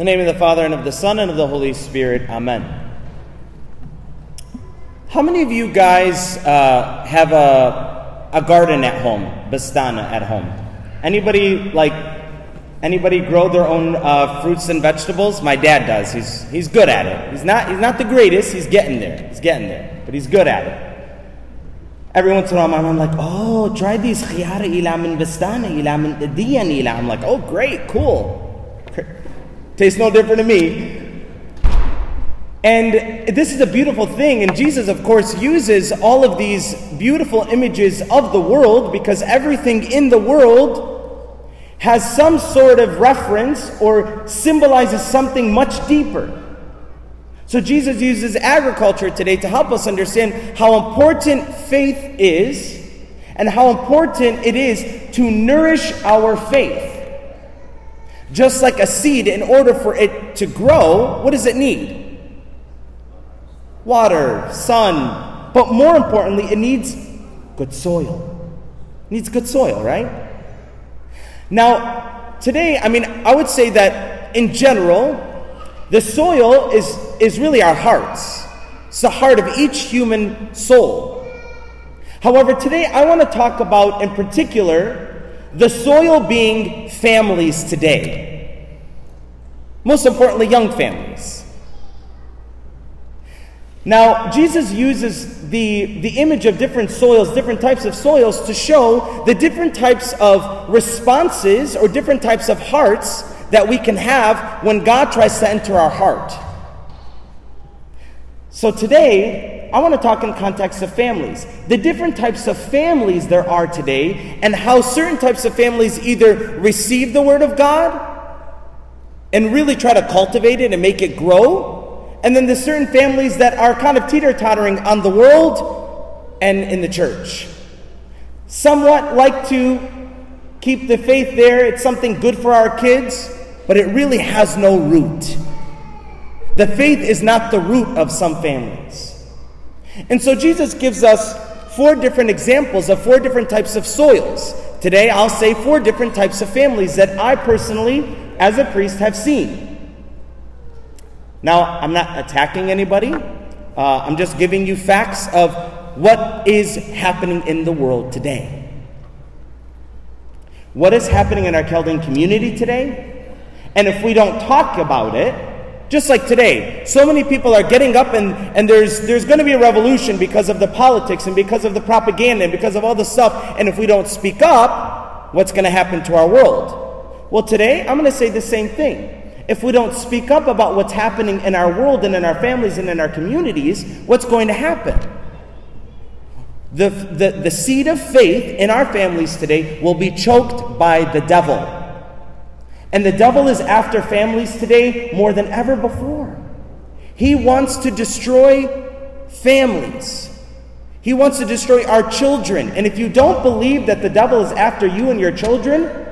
the name of the Father, and of the Son, and of the Holy Spirit. Amen. How many of you guys uh, have a, a garden at home, bastana at home? Anybody like anybody grow their own uh, fruits and vegetables? My dad does. He's he's good at it. He's not he's not the greatest. He's getting there. He's getting there, but he's good at it. Every once in a while, I'm like, oh, try these khiyara ila min bastana ila min diyan ila. I'm like, oh, great, cool. Tastes no different to me. And this is a beautiful thing. And Jesus, of course, uses all of these beautiful images of the world because everything in the world has some sort of reference or symbolizes something much deeper. So Jesus uses agriculture today to help us understand how important faith is and how important it is to nourish our faith. Just like a seed, in order for it to grow, what does it need? Water, sun, but more importantly, it needs good soil. It needs good soil, right? Now, today, I mean, I would say that in general, the soil is, is really our hearts. It's the heart of each human soul. However, today I want to talk about, in particular, the soil being families today. Most importantly, young families. Now, Jesus uses the, the image of different soils, different types of soils, to show the different types of responses or different types of hearts that we can have when God tries to enter our heart. So today, I want to talk in context of families. The different types of families there are today, and how certain types of families either receive the Word of God and really try to cultivate it and make it grow, and then there's certain families that are kind of teeter tottering on the world and in the church. Somewhat like to keep the faith there, it's something good for our kids but it really has no root. The faith is not the root of some families. And so Jesus gives us four different examples of four different types of soils. Today, I'll say four different types of families that I personally, as a priest, have seen. Now, I'm not attacking anybody, uh, I'm just giving you facts of what is happening in the world today. What is happening in our Chaldean community today? And if we don't talk about it, just like today, so many people are getting up and, and there's, there's going to be a revolution because of the politics and because of the propaganda and because of all the stuff. And if we don't speak up, what's going to happen to our world? Well, today, I'm going to say the same thing. If we don't speak up about what's happening in our world and in our families and in our communities, what's going to happen? The, the, the seed of faith in our families today will be choked by the devil. And the devil is after families today more than ever before. He wants to destroy families. He wants to destroy our children. And if you don't believe that the devil is after you and your children,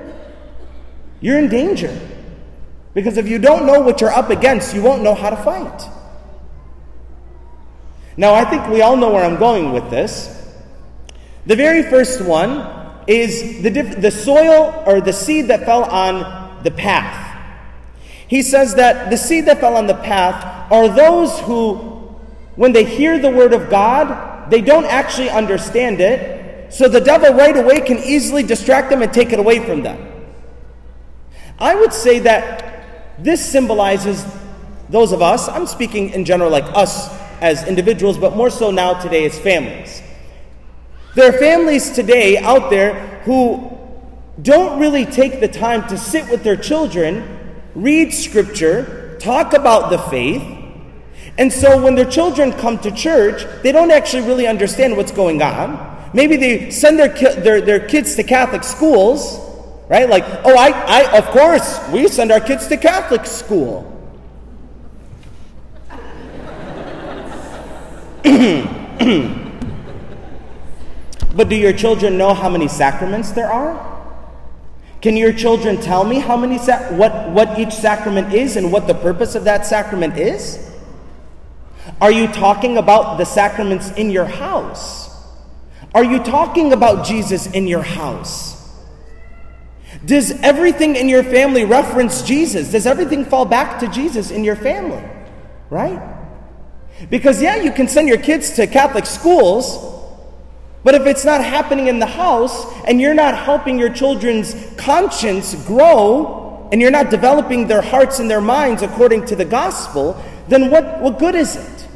you're in danger. Because if you don't know what you're up against, you won't know how to fight. Now, I think we all know where I'm going with this. The very first one is the, the soil or the seed that fell on the path. He says that the seed that fell on the path are those who, when they hear the word of God, they don't actually understand it. So the devil right away can easily distract them and take it away from them. I would say that this symbolizes those of us, I'm speaking in general like us as individuals, but more so now today as families. There are families today out there who don't really take the time to sit with their children, read scripture, talk about the faith. And so when their children come to church, they don't actually really understand what's going on. Maybe they send their, ki- their, their kids to Catholic schools, right? Like, oh, I, I, of course, we send our kids to Catholic school. but do your children know how many sacraments there are? Can your children tell me how many what, what each sacrament is and what the purpose of that sacrament is? Are you talking about the sacraments in your house? Are you talking about Jesus in your house? Does everything in your family reference Jesus? Does everything fall back to Jesus in your family? Right? Because, yeah, you can send your kids to Catholic schools, but if it's not happening in the house and you're not helping your children's conscience grow and you're not developing their hearts and their minds according to the gospel, then what, what good is it?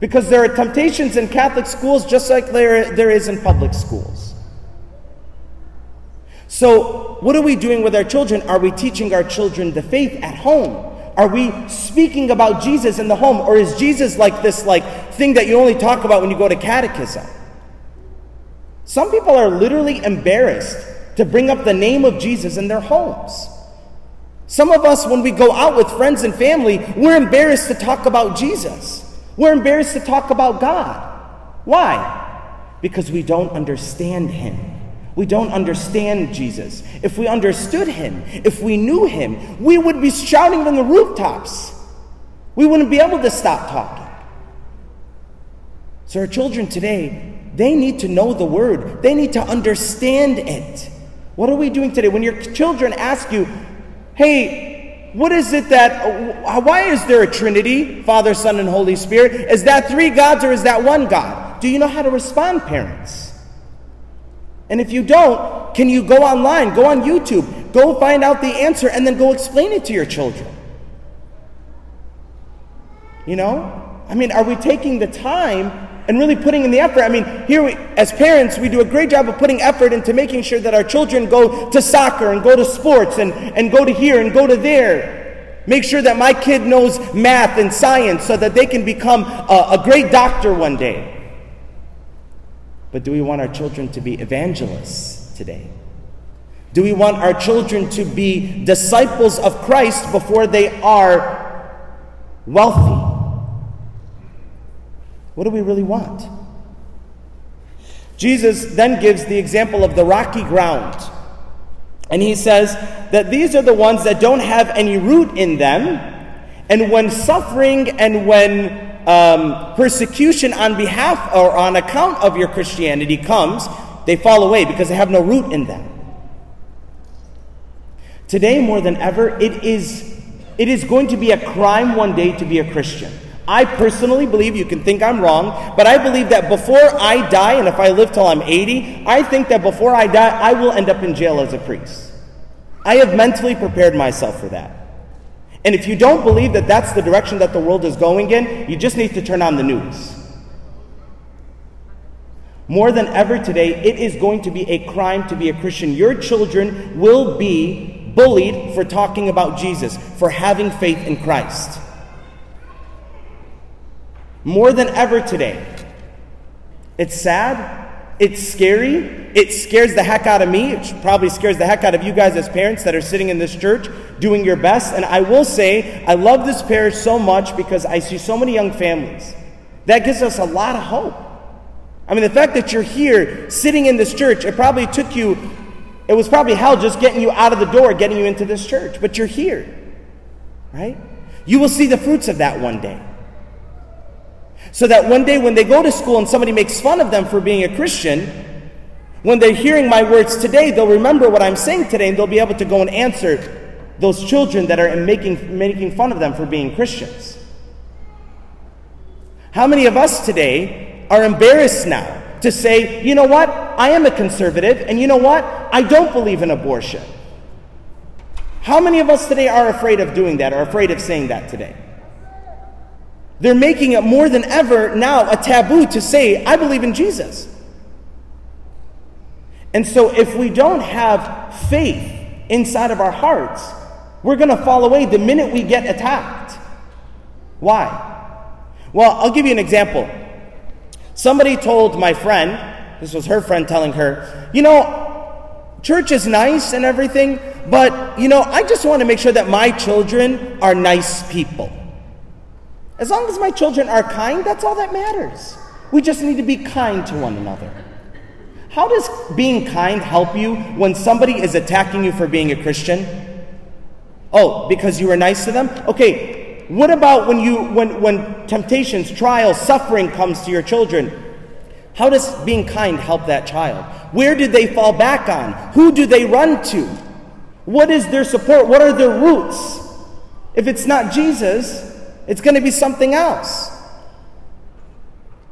Because there are temptations in Catholic schools just like there, there is in public schools. So, what are we doing with our children? Are we teaching our children the faith at home? Are we speaking about Jesus in the home? Or is Jesus like this like thing that you only talk about when you go to catechism? Some people are literally embarrassed to bring up the name of Jesus in their homes. Some of us, when we go out with friends and family, we're embarrassed to talk about Jesus. We're embarrassed to talk about God. Why? Because we don't understand Him. We don't understand Jesus. If we understood him, if we knew him, we would be shouting from the rooftops. We wouldn't be able to stop talking. So, our children today, they need to know the word, they need to understand it. What are we doing today? When your children ask you, hey, what is it that, uh, why is there a Trinity, Father, Son, and Holy Spirit? Is that three gods or is that one God? Do you know how to respond, parents? And if you don't, can you go online, go on YouTube, go find out the answer, and then go explain it to your children? You know? I mean, are we taking the time and really putting in the effort? I mean, here we, as parents, we do a great job of putting effort into making sure that our children go to soccer and go to sports and, and go to here and go to there. Make sure that my kid knows math and science so that they can become a, a great doctor one day. But do we want our children to be evangelists today? Do we want our children to be disciples of Christ before they are wealthy? What do we really want? Jesus then gives the example of the rocky ground. And he says that these are the ones that don't have any root in them. And when suffering and when um, persecution on behalf or on account of your Christianity comes, they fall away because they have no root in them. Today, more than ever, it is, it is going to be a crime one day to be a Christian. I personally believe, you can think I'm wrong, but I believe that before I die, and if I live till I'm 80, I think that before I die, I will end up in jail as a priest. I have mentally prepared myself for that. And if you don't believe that that's the direction that the world is going in, you just need to turn on the news. More than ever today, it is going to be a crime to be a Christian. Your children will be bullied for talking about Jesus, for having faith in Christ. More than ever today. It's sad, it's scary. It scares the heck out of me. It probably scares the heck out of you guys as parents that are sitting in this church doing your best. And I will say, I love this parish so much because I see so many young families. That gives us a lot of hope. I mean, the fact that you're here sitting in this church, it probably took you, it was probably hell just getting you out of the door, getting you into this church. But you're here, right? You will see the fruits of that one day. So that one day when they go to school and somebody makes fun of them for being a Christian, when they're hearing my words today, they'll remember what I'm saying today and they'll be able to go and answer those children that are making, making fun of them for being Christians. How many of us today are embarrassed now to say, you know what, I am a conservative, and you know what, I don't believe in abortion? How many of us today are afraid of doing that or afraid of saying that today? They're making it more than ever now a taboo to say, I believe in Jesus. And so, if we don't have faith inside of our hearts, we're going to fall away the minute we get attacked. Why? Well, I'll give you an example. Somebody told my friend, this was her friend telling her, you know, church is nice and everything, but, you know, I just want to make sure that my children are nice people. As long as my children are kind, that's all that matters. We just need to be kind to one another. How does being kind help you when somebody is attacking you for being a Christian? Oh, because you were nice to them? Okay, what about when you when when temptations, trials, suffering comes to your children? How does being kind help that child? Where did they fall back on? Who do they run to? What is their support? What are their roots? If it's not Jesus, it's going to be something else.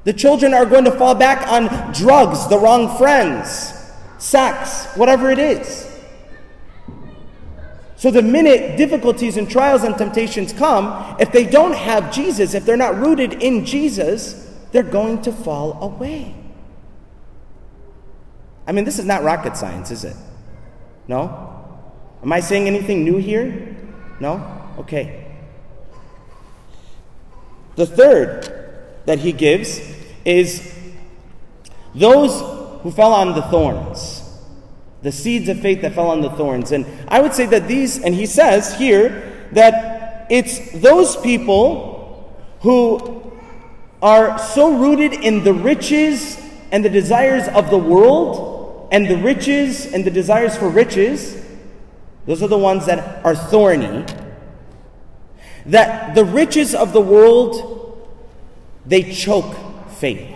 The children are going to fall back on drugs, the wrong friends, sex, whatever it is. So, the minute difficulties and trials and temptations come, if they don't have Jesus, if they're not rooted in Jesus, they're going to fall away. I mean, this is not rocket science, is it? No? Am I saying anything new here? No? Okay. The third that he gives is those who fell on the thorns the seeds of faith that fell on the thorns. And I would say that these, and he says here that it's those people who are so rooted in the riches and the desires of the world and the riches and the desires for riches. Those are the ones that are thorny. That the riches of the world, they choke faith.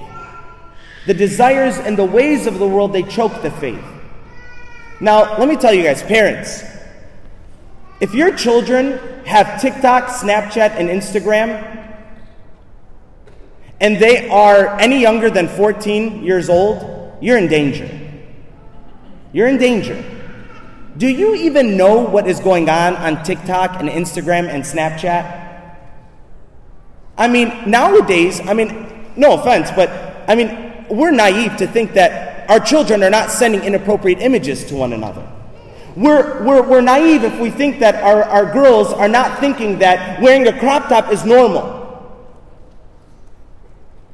The desires and the ways of the world, they choke the faith. Now, let me tell you guys, parents, if your children have TikTok, Snapchat, and Instagram, and they are any younger than 14 years old, you're in danger. You're in danger. Do you even know what is going on on TikTok and Instagram and Snapchat? I mean, nowadays, I mean, no offense, but I mean, we're naive to think that our children are not sending inappropriate images to one another. We're, we're, we're naive if we think that our, our girls are not thinking that wearing a crop top is normal.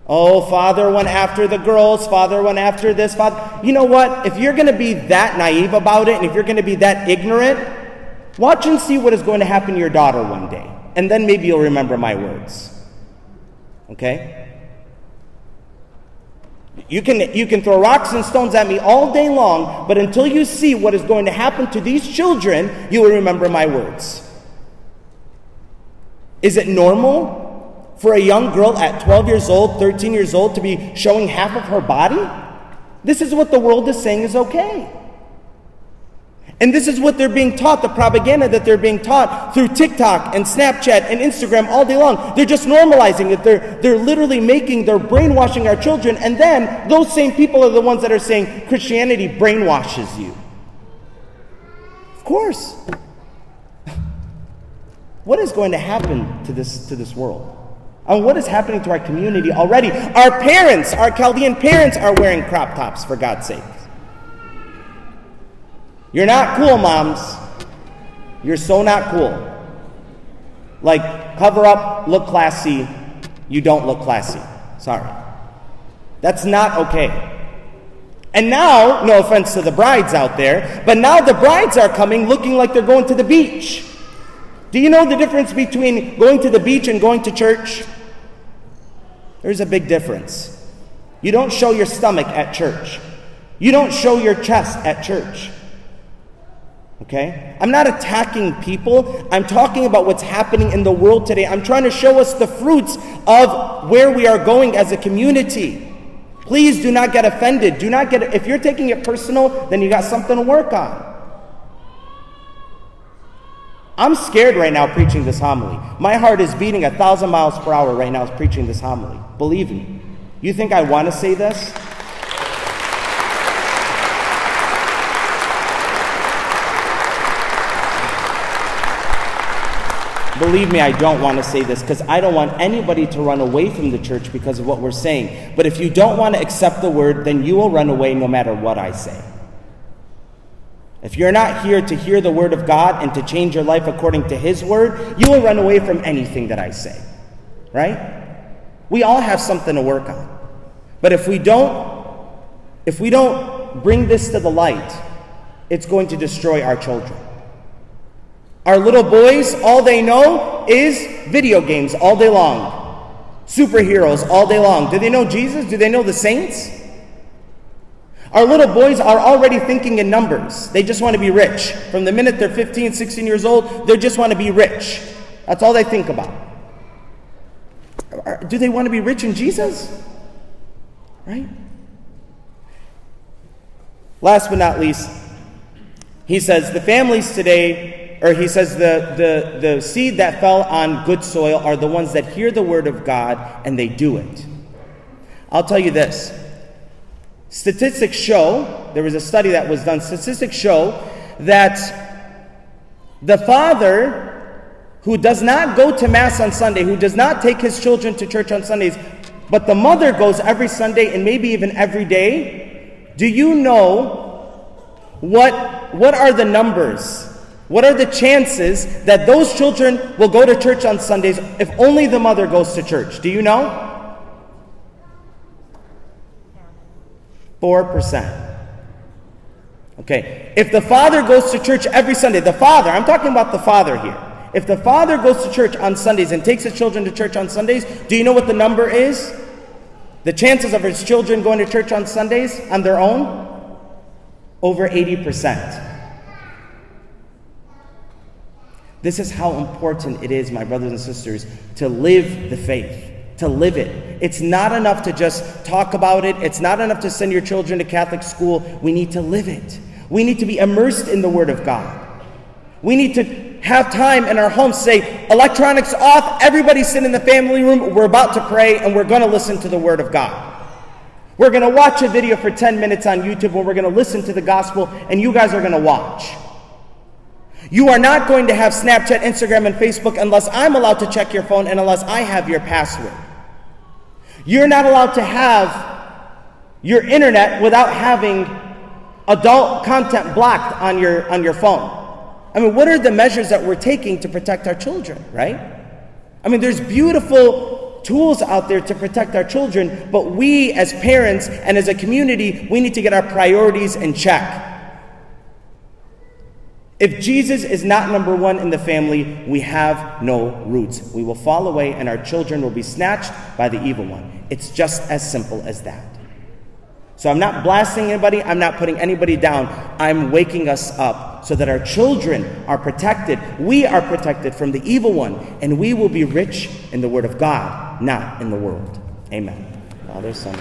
Oh, father went after the girls, father went after this, father. You know what? If you're going to be that naive about it and if you're going to be that ignorant, watch and see what is going to happen to your daughter one day. And then maybe you'll remember my words. Okay? You can, you can throw rocks and stones at me all day long, but until you see what is going to happen to these children, you will remember my words. Is it normal for a young girl at 12 years old, 13 years old, to be showing half of her body? This is what the world is saying is okay. And this is what they're being taught, the propaganda that they're being taught through TikTok and Snapchat and Instagram all day long. They're just normalizing it. They're, they're literally making, they're brainwashing our children. And then those same people are the ones that are saying Christianity brainwashes you. Of course. What is going to happen to this, to this world? And what is happening to our community already? Our parents, our Chaldean parents, are wearing crop tops, for God's sake. You're not cool, moms. You're so not cool. Like, cover up, look classy. You don't look classy. Sorry. That's not okay. And now, no offense to the brides out there, but now the brides are coming looking like they're going to the beach. Do you know the difference between going to the beach and going to church? There's a big difference. You don't show your stomach at church, you don't show your chest at church. Okay? I'm not attacking people. I'm talking about what's happening in the world today. I'm trying to show us the fruits of where we are going as a community. Please do not get offended. Do not get if you're taking it personal, then you got something to work on. I'm scared right now preaching this homily. My heart is beating a thousand miles per hour right now preaching this homily. Believe me. You think I want to say this? Believe me, I don't want to say this because I don't want anybody to run away from the church because of what we're saying. But if you don't want to accept the word, then you will run away no matter what I say. If you're not here to hear the word of God and to change your life according to his word, you will run away from anything that I say. Right? We all have something to work on. But if we don't if we don't bring this to the light, it's going to destroy our children. Our little boys, all they know is video games all day long. Superheroes all day long. Do they know Jesus? Do they know the saints? Our little boys are already thinking in numbers. They just want to be rich. From the minute they're 15, 16 years old, they just want to be rich. That's all they think about. Do they want to be rich in Jesus? Right? Last but not least, he says the families today, or he says the, the, the seed that fell on good soil are the ones that hear the word of God and they do it. I'll tell you this statistics show, there was a study that was done, statistics show that the father who does not go to Mass on Sunday, who does not take his children to church on Sundays, but the mother goes every Sunday and maybe even every day, do you know what, what are the numbers? What are the chances that those children will go to church on Sundays if only the mother goes to church? Do you know? 4%. Okay, if the father goes to church every Sunday, the father, I'm talking about the father here. If the father goes to church on Sundays and takes his children to church on Sundays, do you know what the number is? The chances of his children going to church on Sundays on their own? Over 80%. This is how important it is, my brothers and sisters, to live the faith, to live it. It's not enough to just talk about it, it's not enough to send your children to Catholic school. We need to live it. We need to be immersed in the Word of God. We need to have time in our homes say, electronics off, everybody sit in the family room, we're about to pray, and we're going to listen to the Word of God. We're going to watch a video for 10 minutes on YouTube where we're going to listen to the gospel, and you guys are going to watch. You are not going to have Snapchat, Instagram, and Facebook unless I'm allowed to check your phone and unless I have your password. You're not allowed to have your internet without having adult content blocked on your, on your phone. I mean, what are the measures that we're taking to protect our children, right? I mean, there's beautiful tools out there to protect our children, but we as parents and as a community, we need to get our priorities in check. If Jesus is not number one in the family, we have no roots. We will fall away and our children will be snatched by the evil one. It's just as simple as that. So I'm not blasting anybody, I'm not putting anybody down. I'm waking us up so that our children are protected. We are protected from the evil one, and we will be rich in the Word of God, not in the world. Amen. Father, Son,